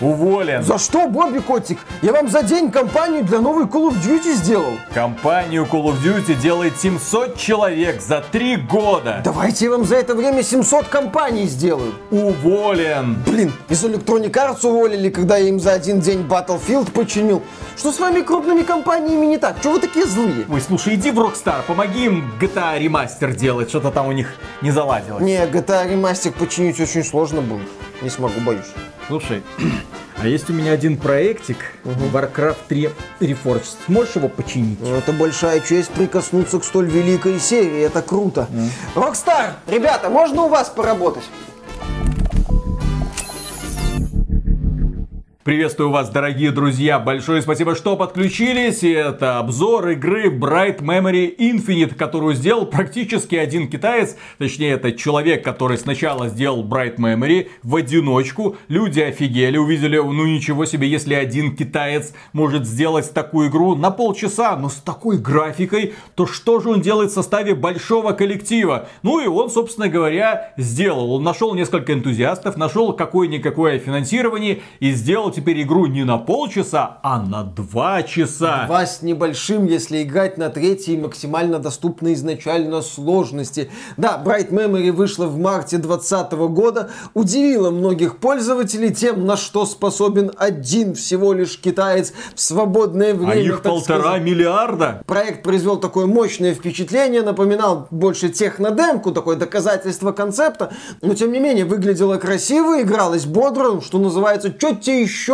Уволен. За что, Бобби Котик? Я вам за день компанию для новой Call of Duty сделал. Компанию Call of Duty делает 700 человек за три года. Давайте я вам за это время 700 компаний сделаю. Уволен. Блин, из Electronic Arts уволили, когда я им за один день Battlefield починил. Что с вами крупными компаниями не так? Чего вы такие злые? Ой, слушай, иди в Rockstar, помоги им GTA ремастер делать, что-то там у них не заладилось. Не, GTA ремастер починить очень сложно будет. Не смогу, боюсь. Слушай, а есть у меня один проектик, Warcraft 3 Reforged. Сможешь его починить? Ну, Это большая честь прикоснуться к столь великой серии, это круто. Rockstar, ребята, можно у вас поработать? Приветствую вас, дорогие друзья. Большое спасибо, что подключились. Это обзор игры Bright Memory Infinite, которую сделал практически один китаец. Точнее, это человек, который сначала сделал Bright Memory в одиночку. Люди офигели, увидели, ну ничего себе, если один китаец может сделать такую игру на полчаса, но с такой графикой, то что же он делает в составе большого коллектива? Ну и он, собственно говоря, сделал. Он нашел несколько энтузиастов, нашел какое-никакое финансирование и сделал теперь игру не на полчаса, а на два часа. Два с небольшим, если играть на третьей максимально доступной изначально сложности. Да, Bright Memory вышла в марте 2020 года, удивила многих пользователей тем, на что способен один всего лишь китаец в свободное время. А их полтора сказать. миллиарда. Проект произвел такое мощное впечатление, напоминал больше технодемку, такое доказательство концепта, но тем не менее выглядело красиво, игралось бодро, что называется, что тебе еще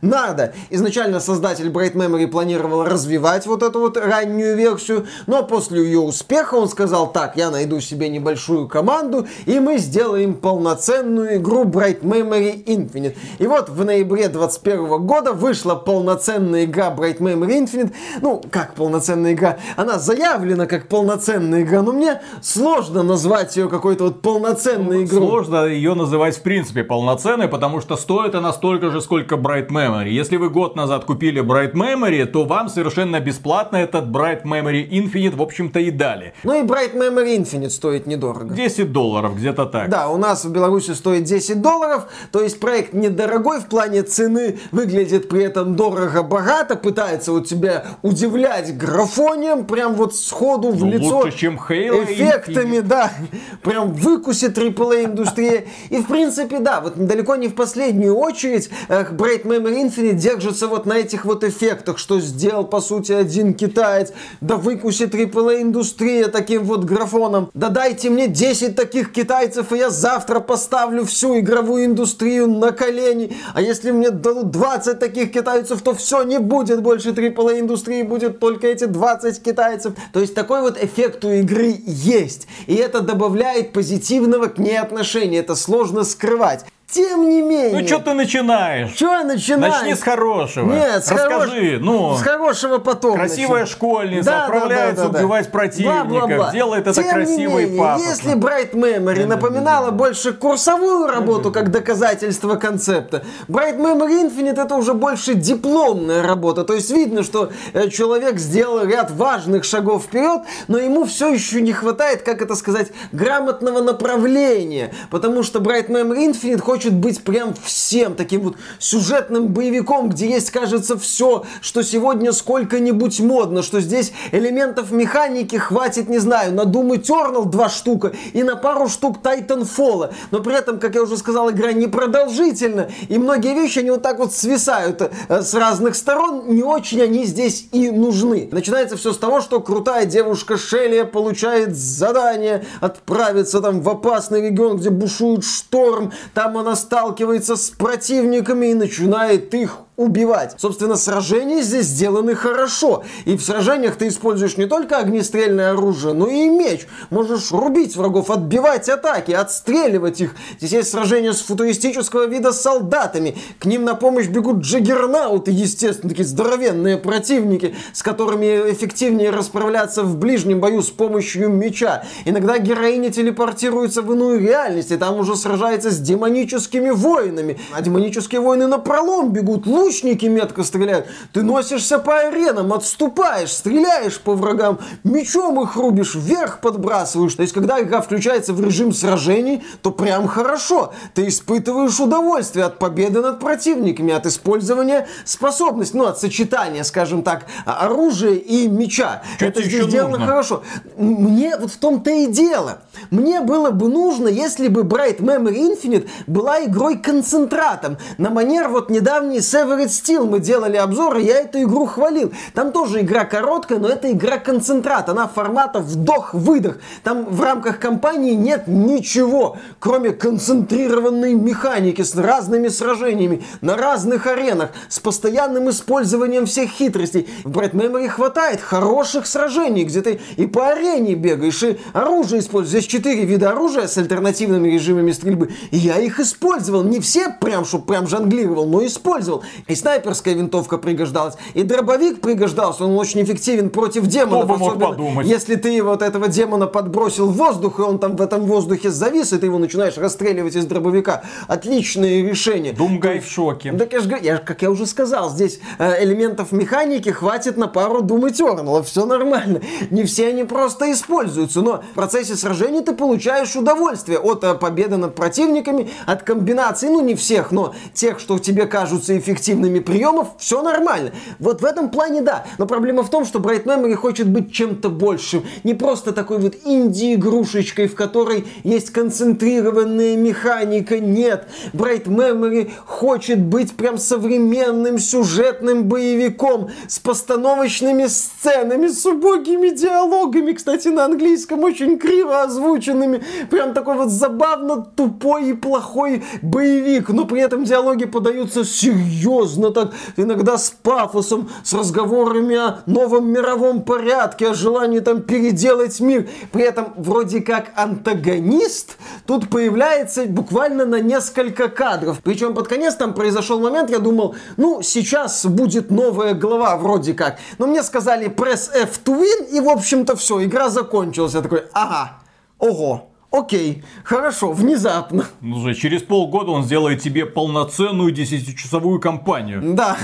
надо. Изначально создатель Bright Memory планировал развивать вот эту вот раннюю версию, но после ее успеха он сказал, так, я найду себе небольшую команду, и мы сделаем полноценную игру Bright Memory Infinite. И вот в ноябре 2021 года вышла полноценная игра Bright Memory Infinite. Ну, как полноценная игра? Она заявлена как полноценная игра, но мне сложно назвать ее какой-то вот полноценной игрой. Сложно ее называть в принципе полноценной, потому что стоит она столько же, сколько Bright Memory. Если вы год назад купили Bright Memory, то вам совершенно бесплатно этот Bright Memory Infinite, в общем-то, и дали. Ну и Bright Memory Infinite стоит недорого. 10 долларов, где-то так. Да, у нас в Беларуси стоит 10 долларов, то есть проект недорогой в плане цены, выглядит при этом дорого-богато, пытается вот тебя удивлять графонием, прям вот сходу в Ну, лицо. лучше, чем Halo Эффектами, Infinite. да, прям выкусит AAA индустрия. И в принципе, да, вот далеко не в последнюю очередь э, Bright Memory Infinite держится вот на этих вот эффектах, что сделал, по сути, один китаец, да выкусит AAA индустрия таким вот графоном. Да дайте мне 10 таких китайцев, и я завтра поставлю всю игровую индустрию на колени. А если мне дадут 20 таких китайцев, то все, не будет больше AAA индустрии, будет только эти 20 китайцев. То есть такой вот эффект у игры есть. И это добавляет позитивного к ней отношения. Это сложно скрывать. Тем не менее... Ну что ты начинаешь? Чё я начинаю? Начни с хорошего. Нет, с Расскажи, хорош- ну. С хорошего потом Красивая начну. школьница Да, да, отправляется да, да, да. убивать противников, Бла-бла-бла. делает это Тем красиво и менее, пафосно. Если Bright Memory напоминала больше курсовую работу, как доказательство концепта, Bright Memory Infinite это уже больше дипломная работа. То есть видно, что э, человек сделал ряд важных шагов вперед, но ему все еще не хватает, как это сказать, грамотного направления. Потому что Bright Memory Infinite хочет быть прям всем таким вот сюжетным боевиком, где есть, кажется, все, что сегодня сколько-нибудь модно, что здесь элементов механики хватит, не знаю, на Doom Eternal два штука и на пару штук Titanfall. Но при этом, как я уже сказал, игра непродолжительна, и многие вещи, они вот так вот свисают э, с разных сторон, не очень они здесь и нужны. Начинается все с того, что крутая девушка Шелли получает задание отправиться там в опасный регион, где бушует шторм, там она сталкивается с противниками и начинает их убивать. Собственно, сражения здесь сделаны хорошо. И в сражениях ты используешь не только огнестрельное оружие, но и меч. Можешь рубить врагов, отбивать атаки, отстреливать их. Здесь есть сражения с футуристического вида солдатами. К ним на помощь бегут джаггернауты, естественно, такие здоровенные противники, с которыми эффективнее расправляться в ближнем бою с помощью меча. Иногда героиня телепортируется в иную реальность, и там уже сражается с демоническими воинами. А демонические воины на пролом бегут, лучники лучники метко стреляют. Ты носишься по аренам, отступаешь, стреляешь по врагам, мечом их рубишь, вверх подбрасываешь. То есть, когда игра включается в режим сражений, то прям хорошо. Ты испытываешь удовольствие от победы над противниками, от использования способностей, ну, от сочетания, скажем так, оружия и меча. Что Это здесь сделано нужно? хорошо. Мне вот в том-то и дело. Мне было бы нужно, если бы Bright Memory Infinite была игрой концентратом. На манер вот недавний Severed Steel мы делали обзор, и я эту игру хвалил. Там тоже игра короткая, но это игра концентрат. Она формата вдох-выдох. Там в рамках кампании нет ничего, кроме концентрированной механики с разными сражениями на разных аренах, с постоянным использованием всех хитростей. В Bright Memory хватает хороших сражений, где ты и по арене бегаешь, и оружие используешь. Здесь четыре вида оружия с альтернативными режимами стрельбы. И я их использовал. Не все прям, чтобы прям жонглировал, но использовал. И снайперская винтовка пригождалась, и дробовик пригождался. Он очень эффективен против демонов. бы мог подумать. если ты вот этого демона подбросил в воздух, и он там в этом воздухе завис, и ты его начинаешь расстреливать из дробовика. Отличное решение. Думгай в шоке. Так я же я, как я уже сказал, здесь э, элементов механики хватит на пару Doom Eternal, все нормально. Не все они просто используются, но в процессе сражений ты получаешь удовольствие от э, победы над противниками, от комбинаций, ну не всех, но тех, что тебе кажутся эффективными приемов, все нормально. Вот в этом плане да, но проблема в том, что Bright Memory хочет быть чем-то большим, не просто такой вот инди-игрушечкой, в которой есть концентрированная механика, нет. Bright Memory хочет быть прям современным сюжетным боевиком с постановочными сценами, с убогими диалогами, кстати, на английском очень криво озвученными. Прям такой вот забавно тупой и плохой боевик, но при этом диалоги подаются серьезно, так иногда с пафосом, с разговорами о новом мировом порядке, о желании там переделать мир. При этом вроде как антагонист тут появляется буквально на несколько кадров. Причем под конец там произошел момент, я думал, ну, сейчас будет новая глава вроде как. Но мне сказали press F to win, и в общем-то все, игра закончилась. Я такой, ага, ого, окей, хорошо, внезапно. Ну же, через полгода он сделает тебе полноценную 10-часовую кампанию. Да.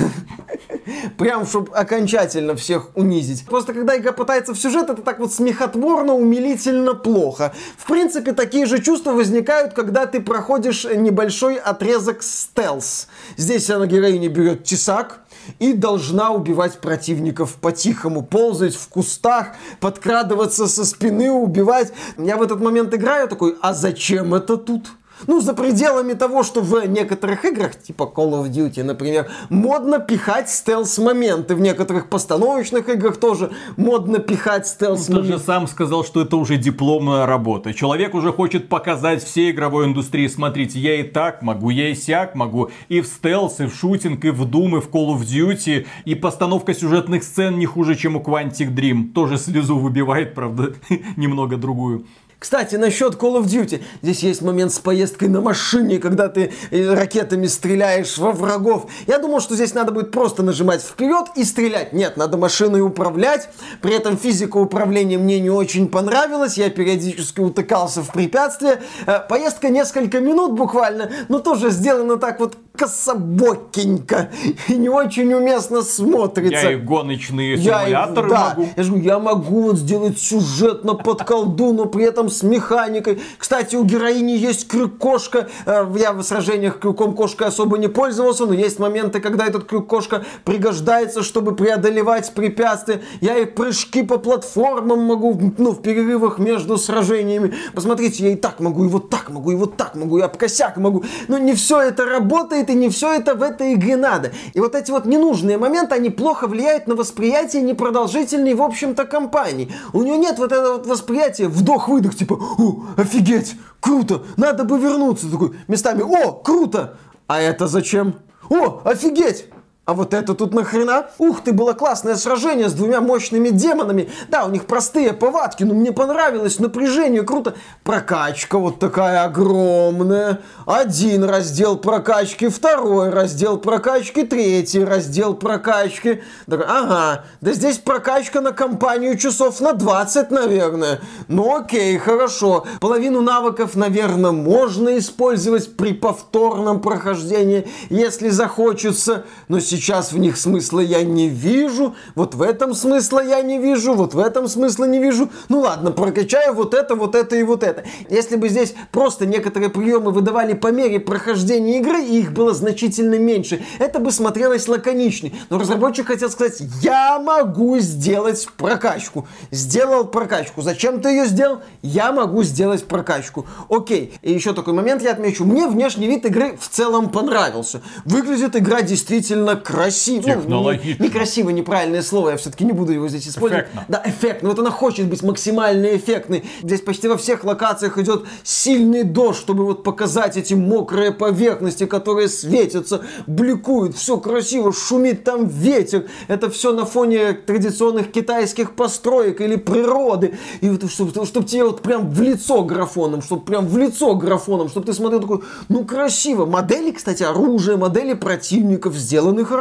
Прям, чтобы окончательно всех унизить. Просто когда игра пытается в сюжет, это так вот смехотворно, умилительно плохо. В принципе, такие же чувства возникают, когда ты проходишь небольшой отрезок стелс. Здесь она героиня берет тесак, и должна убивать противников по-тихому, ползать в кустах, подкрадываться со спины, убивать. Я в этот момент играю такой, а зачем это тут? Ну, за пределами того, что в некоторых играх, типа Call of Duty, например, модно пихать стелс-моменты. В некоторых постановочных играх тоже модно пихать Ты стелс-моменты. же сам сказал, что это уже дипломная работа. Человек уже хочет показать всей игровой индустрии. Смотрите, я и так могу, я и сяк могу. И в стелс, и в шутинг, и в Doom, и в Call of Duty. И постановка сюжетных сцен не хуже, чем у Quantic Dream. Тоже слезу выбивает, правда, немного другую. Кстати, насчет Call of Duty. Здесь есть момент с поездкой на машине, когда ты э, ракетами стреляешь во врагов. Я думал, что здесь надо будет просто нажимать вперед и стрелять. Нет, надо машиной управлять. При этом физика управления мне не очень понравилась. Я периодически утыкался в препятствия. Э, Поездка несколько минут буквально, но тоже сделана так вот кособокенько и не очень уместно смотрится. Я и гоночные Я и- симуляторы да, могу. Я же говорю, я могу вот сделать сюжетно под колду, но при этом с механикой. Кстати, у героини есть крюк-кошка. Э, Я в сражениях крюком-кошкой особо не пользовался, но есть моменты, когда этот крюк-кошка пригождается, чтобы преодолевать препятствия. Я и прыжки по платформам могу, ну, в перерывах между сражениями. Посмотрите, я и так могу, и вот так могу, и вот так могу, и об косяк могу. Но не все это работает, и не все это в этой игре надо. И вот эти вот ненужные моменты, они плохо влияют на восприятие непродолжительной, в общем-то, кампании. У нее нет вот этого вот восприятия вдох-выдох, типа, о, офигеть, круто, надо бы вернуться. Такой, местами, о, круто, а это зачем? О, офигеть! А вот это тут нахрена? Ух ты, было классное сражение с двумя мощными демонами. Да, у них простые повадки, но мне понравилось напряжение, круто. Прокачка вот такая огромная. Один раздел прокачки, второй раздел прокачки, третий раздел прокачки. Так, ага, да здесь прокачка на компанию часов на 20, наверное. Ну окей, хорошо. Половину навыков, наверное, можно использовать при повторном прохождении, если захочется. Но сейчас сейчас в них смысла я не вижу, вот в этом смысла я не вижу, вот в этом смысла не вижу. Ну ладно, прокачаю вот это, вот это и вот это. Если бы здесь просто некоторые приемы выдавали по мере прохождения игры, и их было значительно меньше, это бы смотрелось лаконичнее. Но разработчик хотел сказать, я могу сделать прокачку. Сделал прокачку. Зачем ты ее сделал? Я могу сделать прокачку. Окей. И еще такой момент я отмечу. Мне внешний вид игры в целом понравился. Выглядит игра действительно красиво. Технологично. Ну, не, некрасиво, неправильное слово, я все-таки не буду его здесь использовать. Эффектно. Да, эффектно. Вот она хочет быть максимально эффектной. Здесь почти во всех локациях идет сильный дождь, чтобы вот показать эти мокрые поверхности, которые светятся, бликуют, все красиво, шумит там ветер. Это все на фоне традиционных китайских построек или природы. И вот чтобы, чтобы тебе вот прям в лицо графоном, чтобы прям в лицо графоном, чтобы ты смотрел такой, ну красиво. Модели, кстати, оружия, модели противников сделаны хорошо,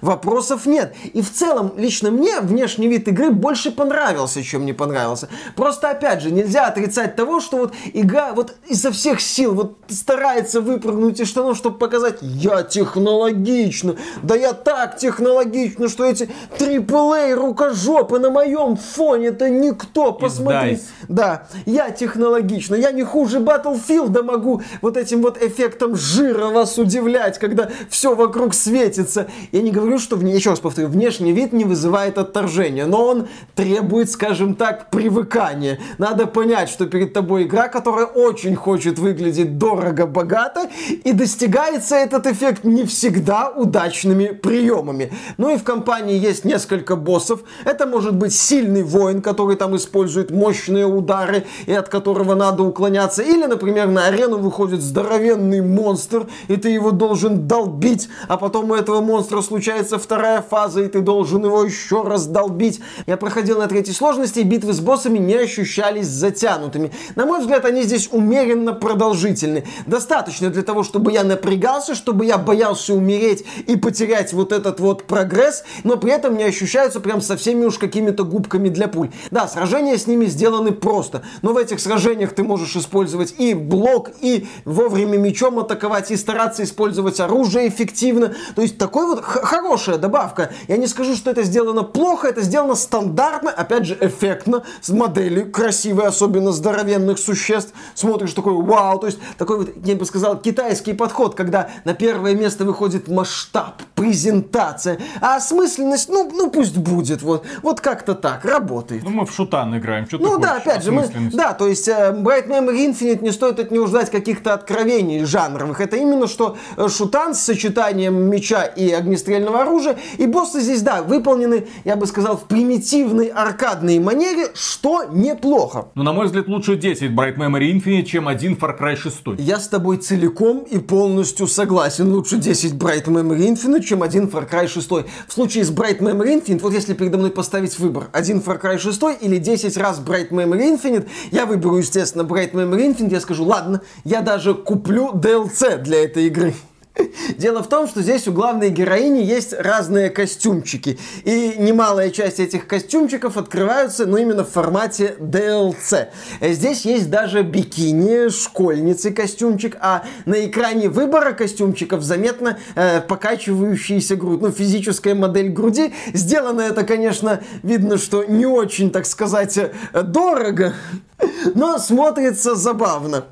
вопросов нет. И в целом, лично мне внешний вид игры больше понравился, чем не понравился. Просто, опять же, нельзя отрицать того, что вот игра вот изо всех сил вот старается выпрыгнуть из штанов, чтобы показать, я технологично, да я так технологично, что эти AAA рукожопы на моем фоне это никто, посмотри. Да, я технологично, я не хуже Battlefield могу вот этим вот эффектом жира вас удивлять, когда все вокруг светится. Я не говорю, что, еще раз повторю, внешний вид не вызывает отторжения, но он требует, скажем так, привыкания. Надо понять, что перед тобой игра, которая очень хочет выглядеть дорого-богато, и достигается этот эффект не всегда удачными приемами. Ну и в компании есть несколько боссов. Это может быть сильный воин, который там использует мощные удары, и от которого надо уклоняться. Или, например, на арену выходит здоровенный монстр, и ты его должен долбить, а потом у этого монстра случается вторая фаза, и ты должен его еще раз долбить. Я проходил на третьей сложности, и битвы с боссами не ощущались затянутыми. На мой взгляд, они здесь умеренно продолжительны. Достаточно для того, чтобы я напрягался, чтобы я боялся умереть и потерять вот этот вот прогресс, но при этом не ощущаются прям со всеми уж какими-то губками для пуль. Да, сражения с ними сделаны просто, но в этих сражениях ты можешь использовать и блок, и вовремя мечом атаковать, и стараться использовать оружие эффективно. То есть такой вот х- хорошая добавка. Я не скажу, что это сделано плохо, это сделано стандартно, опять же, эффектно, с модели красивые, особенно здоровенных существ. Смотришь такой, вау, то есть такой вот, я бы сказал, китайский подход, когда на первое место выходит масштаб, презентация, а осмысленность, ну, ну пусть будет, вот, вот как-то так, работает. Ну, мы в шутан играем. Что Ну да, опять же, мы, да, то есть э, Bright Memory Infinite не стоит от него ждать каких-то откровений жанровых. Это именно что э, шутан с сочетанием меча и огнестрельного оружия. И боссы здесь, да, выполнены, я бы сказал, в примитивной аркадной манере, что неплохо. Ну, на мой взгляд, лучше 10 Bright Memory Infinite, чем один Far Cry 6. Я с тобой целиком и полностью согласен. Лучше 10 Bright Memory Infinite, чем один Far Cry 6. В случае с Bright Memory Infinite, вот если передо мной поставить выбор, один Far Cry 6 или 10 раз Bright Memory Infinite, я выберу, естественно, Bright Memory Infinite, я скажу, ладно, я даже куплю DLC для этой игры. Дело в том, что здесь у главной героини есть разные костюмчики. И немалая часть этих костюмчиков открываются, ну, именно в формате DLC. Здесь есть даже бикини, школьницы костюмчик, а на экране выбора костюмчиков заметно э, покачивающаяся грудь, ну, физическая модель груди. Сделано это, конечно, видно, что не очень, так сказать, дорого, но смотрится забавно.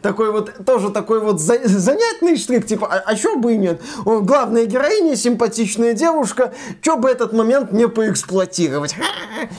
Такой вот, тоже такой вот за- занятный штрих, типа, а, а чё бы и нет? О, главная героиня, симпатичная девушка, чё бы этот момент не поэксплуатировать?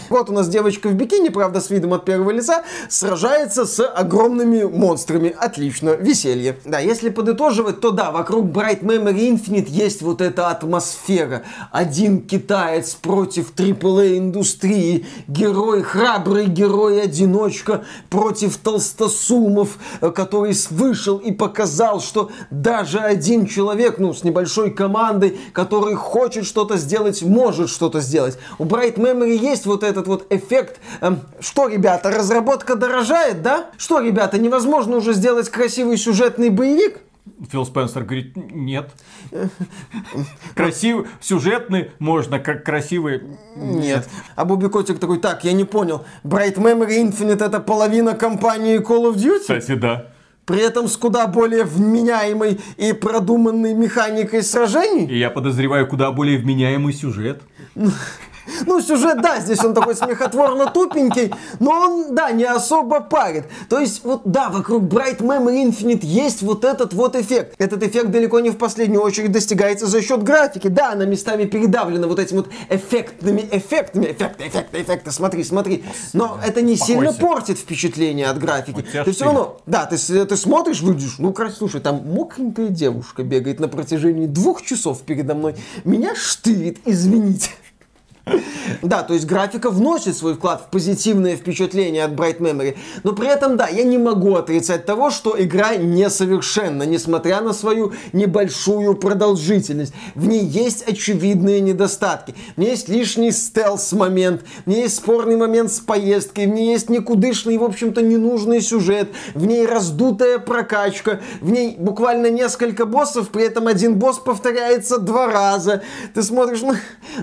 Вот у нас девочка в бикини, правда, с видом от первого лица, сражается с огромными монстрами. Отлично, веселье. Да, если подытоживать, то да, вокруг Bright Memory Infinite есть вот эта атмосфера. Один китаец против AAA индустрии, герой, храбрый герой-одиночка против толстосумов, который с- вышел и показал, что даже один человек, ну, с небольшой командой, который хочет что-то сделать, может что-то сделать. У Bright Memory есть вот этот вот эффект. эм, что, ребята, разработка дорожает, да? Что, ребята, невозможно уже сделать красивый сюжетный боевик? Фил Спенсер говорит, нет. Красивый, сюжетный можно, как красивый. Нет. А Бобби Котик такой, так, я не понял. Bright Memory Infinite это половина компании Call of Duty? Кстати, да. при этом с куда более вменяемой и продуманной механикой сражений. И я подозреваю, куда более вменяемый сюжет. Ну, сюжет, да, здесь он такой смехотворно тупенький, но он, да, не особо парит. То есть, вот, да, вокруг Bright Memory Infinite есть вот этот вот эффект. Этот эффект далеко не в последнюю очередь достигается за счет графики. Да, она местами передавлена вот этими вот эффектными эффектами. Эффекты, эффекты, эффекты, смотри, смотри. Но это не сильно портит впечатление от графики. Ты все равно, да, ты, ты смотришь, выйдешь, ну, красиво, слушай, там мокренькая девушка бегает на протяжении двух часов передо мной. Меня штырит, извините. Да, то есть графика вносит свой вклад в позитивное впечатление от Bright Memory. Но при этом, да, я не могу отрицать того, что игра несовершенна, несмотря на свою небольшую продолжительность. В ней есть очевидные недостатки. В ней есть лишний стелс-момент, в ней есть спорный момент с поездкой, в ней есть никудышный, в общем-то, ненужный сюжет, в ней раздутая прокачка, в ней буквально несколько боссов, при этом один босс повторяется два раза. Ты смотришь, ну,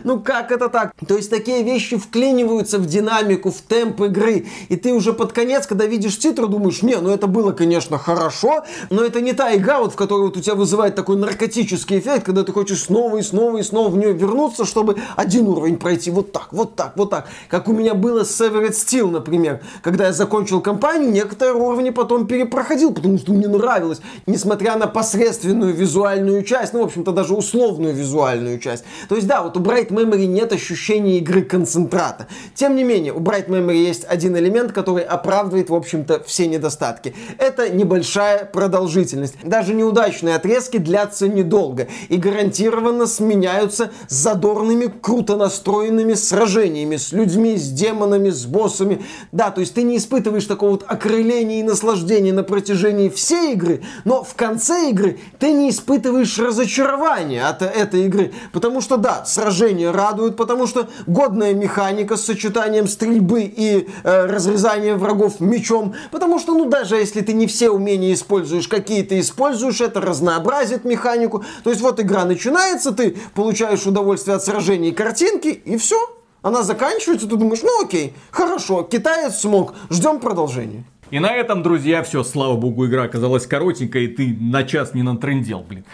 ну как это так? То есть такие вещи вклиниваются в динамику, в темп игры. И ты уже под конец, когда видишь титры, думаешь, не, ну это было, конечно, хорошо, но это не та игра, вот, в которой вот у тебя вызывает такой наркотический эффект, когда ты хочешь снова и снова и снова в нее вернуться, чтобы один уровень пройти вот так, вот так, вот так. Как у меня было с Severed Steel, например. Когда я закончил кампанию, некоторые уровни потом перепроходил, потому что мне нравилось, несмотря на посредственную визуальную часть, ну, в общем-то, даже условную визуальную часть. То есть, да, вот у Bright Memory нет ощущения ощущение игры концентрата. Тем не менее, у Bright Memory есть один элемент, который оправдывает, в общем-то, все недостатки. Это небольшая продолжительность. Даже неудачные отрезки длятся недолго и гарантированно сменяются задорными, круто настроенными сражениями с людьми, с демонами, с боссами. Да, то есть ты не испытываешь такого вот окрыления и наслаждения на протяжении всей игры, но в конце игры ты не испытываешь разочарования от этой игры. Потому что, да, сражения радуют, потому что что годная механика с сочетанием стрельбы и э, разрезания врагов мечом. Потому что, ну, даже если ты не все умения используешь, какие ты используешь, это разнообразит механику. То есть вот игра начинается, ты получаешь удовольствие от сражений и картинки, и все. Она заканчивается, ты думаешь, ну окей, хорошо, китаец смог, ждем продолжения. И на этом, друзья, все, слава богу, игра оказалась коротенькой, и ты на час не натрендел, блин.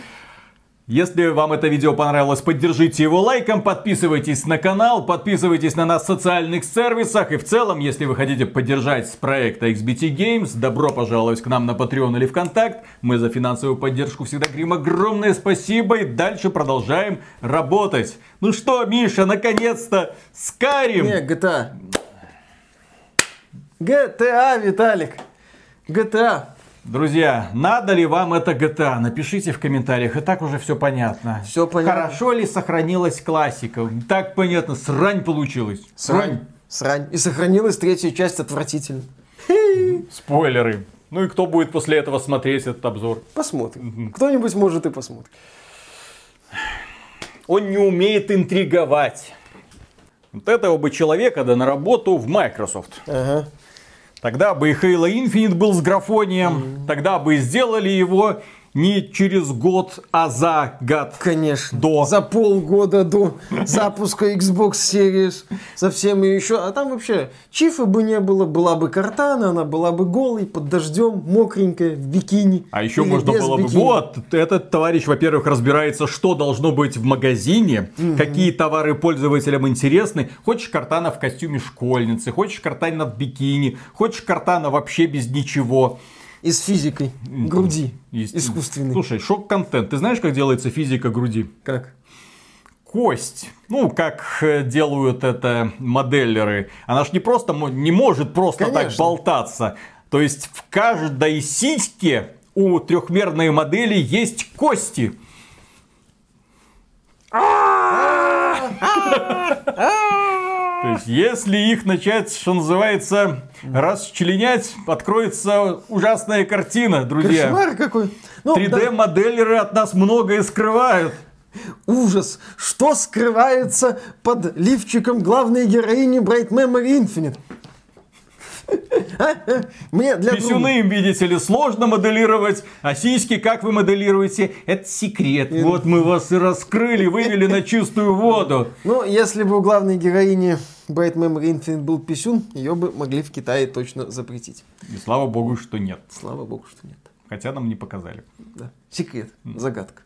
Если вам это видео понравилось, поддержите его лайком, подписывайтесь на канал, подписывайтесь на нас в социальных сервисах. И в целом, если вы хотите поддержать проект XBT Games, добро пожаловать к нам на Patreon или ВКонтакт. Мы за финансовую поддержку всегда говорим огромное спасибо и дальше продолжаем работать. Ну что, Миша, наконец-то, Скарим! Не, GTA. GTA, Виталик. GTA. Друзья, надо ли вам это GTA? Напишите в комментариях, и так уже все понятно. Все понятно. Хорошо ли сохранилась классика? Так понятно, срань получилась. Срань. Срань. И сохранилась третья часть отвратительно. Спойлеры. Ну и кто будет после этого смотреть этот обзор? Посмотрим. Кто-нибудь может и посмотрит. Он не умеет интриговать. Вот этого бы человека да на работу в Microsoft. Ага. Тогда бы и Halo Infinite был с графонием, mm-hmm. тогда бы сделали его не через год, а за год. Конечно. До. За полгода до запуска Xbox Series. Совсем и еще. А там вообще чифа бы не было, была бы картана, она была бы голой, под дождем, мокренькая, в бикини. А еще можно было бы, вот, этот товарищ, во-первых, разбирается, что должно быть в магазине, угу. какие товары пользователям интересны. Хочешь картана в костюме школьницы, хочешь картана в бикини, хочешь картана вообще без ничего и с физикой груди Есть. искусственной. Слушай, шок-контент. Ты знаешь, как делается физика груди? Как? кость, ну, как э, делают это моделлеры, она ж не просто, не может просто Конечно. так болтаться. То есть в каждой сиське у трехмерной модели есть кости. То есть, если их начать, что называется, расчленять, откроется ужасная картина, друзья. Кошмар какой. Ну, 3D-моделеры да. от нас многое скрывают. Ужас! Что скрывается под лифчиком главной героини Bright Memory Infinite? Мне для Писюны видите ли, сложно моделировать, а сиськи как вы моделируете? Это секрет. Вот мы вас и раскрыли, вывели на чистую воду. Ну, если бы у главной героини Memory Infinite был писюн, ее бы могли в Китае точно запретить. И слава богу, что нет. Слава богу, что нет. Хотя нам не показали. Да. Секрет, загадка.